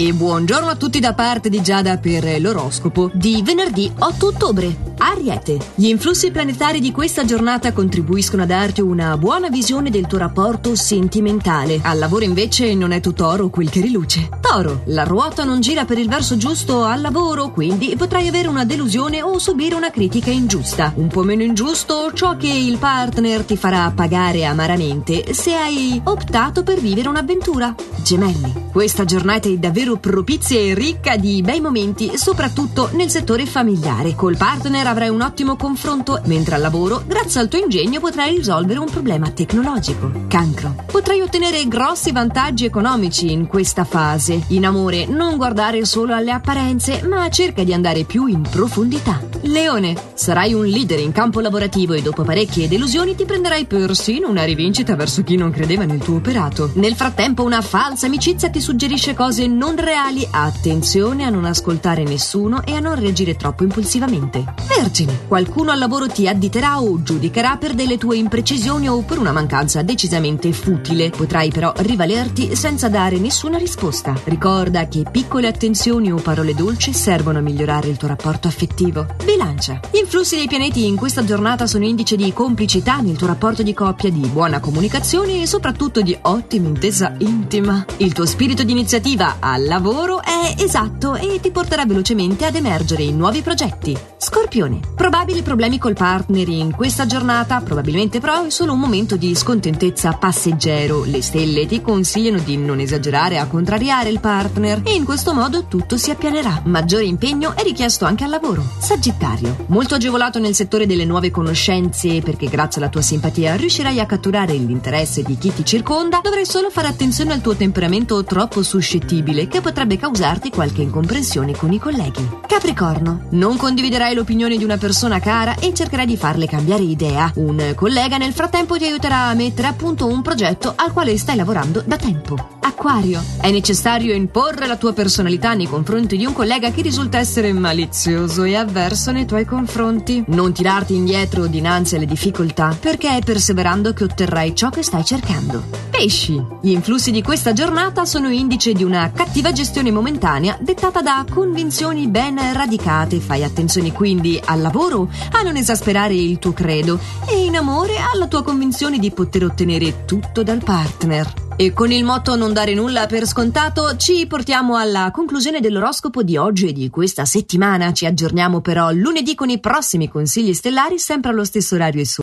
E buongiorno a tutti da parte di Giada per l'oroscopo di venerdì 8 ottobre. Ariete. Gli influssi planetari di questa giornata contribuiscono a darti una buona visione del tuo rapporto sentimentale. Al lavoro invece non è tutto oro quel che riluce. Toro. La ruota non gira per il verso giusto al lavoro, quindi potrai avere una delusione o subire una critica ingiusta. Un po' meno ingiusto ciò che il partner ti farà pagare amaramente se hai optato per vivere un'avventura. Gemelli. Questa giornata è davvero propizia e ricca di bei momenti, soprattutto nel settore familiare. Col partner avrai un ottimo confronto, mentre al lavoro, grazie al tuo ingegno, potrai risolvere un problema tecnologico. Cancro. Potrai ottenere grossi vantaggi economici in questa fase. In amore, non guardare solo alle apparenze, ma cerca di andare più in profondità. Leone. Sarai un leader in campo lavorativo e dopo parecchie delusioni ti prenderai persino una rivincita verso chi non credeva nel tuo operato. Nel frattempo, una falsa amicizia ti suggerisce cose non reali. Attenzione a non ascoltare nessuno e a non reagire troppo impulsivamente. Vergine, qualcuno al lavoro ti additerà o giudicherà per delle tue imprecisioni o per una mancanza decisamente futile. Potrai però rivalerti senza dare nessuna risposta. Ricorda che piccole attenzioni o parole dolci servono a migliorare il tuo rapporto affettivo. Bilancia. Gli influssi dei pianeti in questa giornata sono indice di complicità nel tuo rapporto di coppia, di buona comunicazione e soprattutto di ottima intesa intima. Il tuo spirito di iniziativa al lavoro è esatto e ti porterà velocemente ad emergere in nuovi progetti. Scorpione. Probabili problemi col partner in questa giornata, probabilmente però è solo un momento di scontentezza passeggero. Le stelle ti consigliano di non esagerare a contrariare il partner e in questo modo tutto si appianerà. Maggiore impegno è richiesto anche al lavoro. Sagittario. Molto agevolato nel settore delle nuove conoscenze perché grazie alla tua simpatia riuscirai a catturare l'interesse di chi ti circonda, dovrai solo fare attenzione al tuo temperamento troppo suscettibile che potrebbe causarti qualche incomprensione con i colleghi. Capricorno. Non condividerai l'opinione di una persona cara e cercherai di farle cambiare idea. Un collega nel frattempo ti aiuterà a mettere a punto un progetto al quale stai lavorando da tempo. Acquario. È necessario imporre la tua personalità nei confronti di un collega che risulta essere malizioso e avverso nei tuoi confronti. Non tirarti indietro dinanzi alle difficoltà, perché è perseverando che otterrai ciò che stai cercando. Pesci. Gli influssi di questa giornata sono indice di una cattiva gestione momentanea dettata da convinzioni ben radicate. Fai attenzione quindi al lavoro a non esasperare il tuo credo e in amore alla tua convinzione di poter ottenere tutto dal partner. E con il motto non dare nulla per scontato ci portiamo alla conclusione dell'oroscopo di oggi e di questa settimana. Ci aggiorniamo però lunedì con i prossimi consigli stellari sempre allo stesso orario e su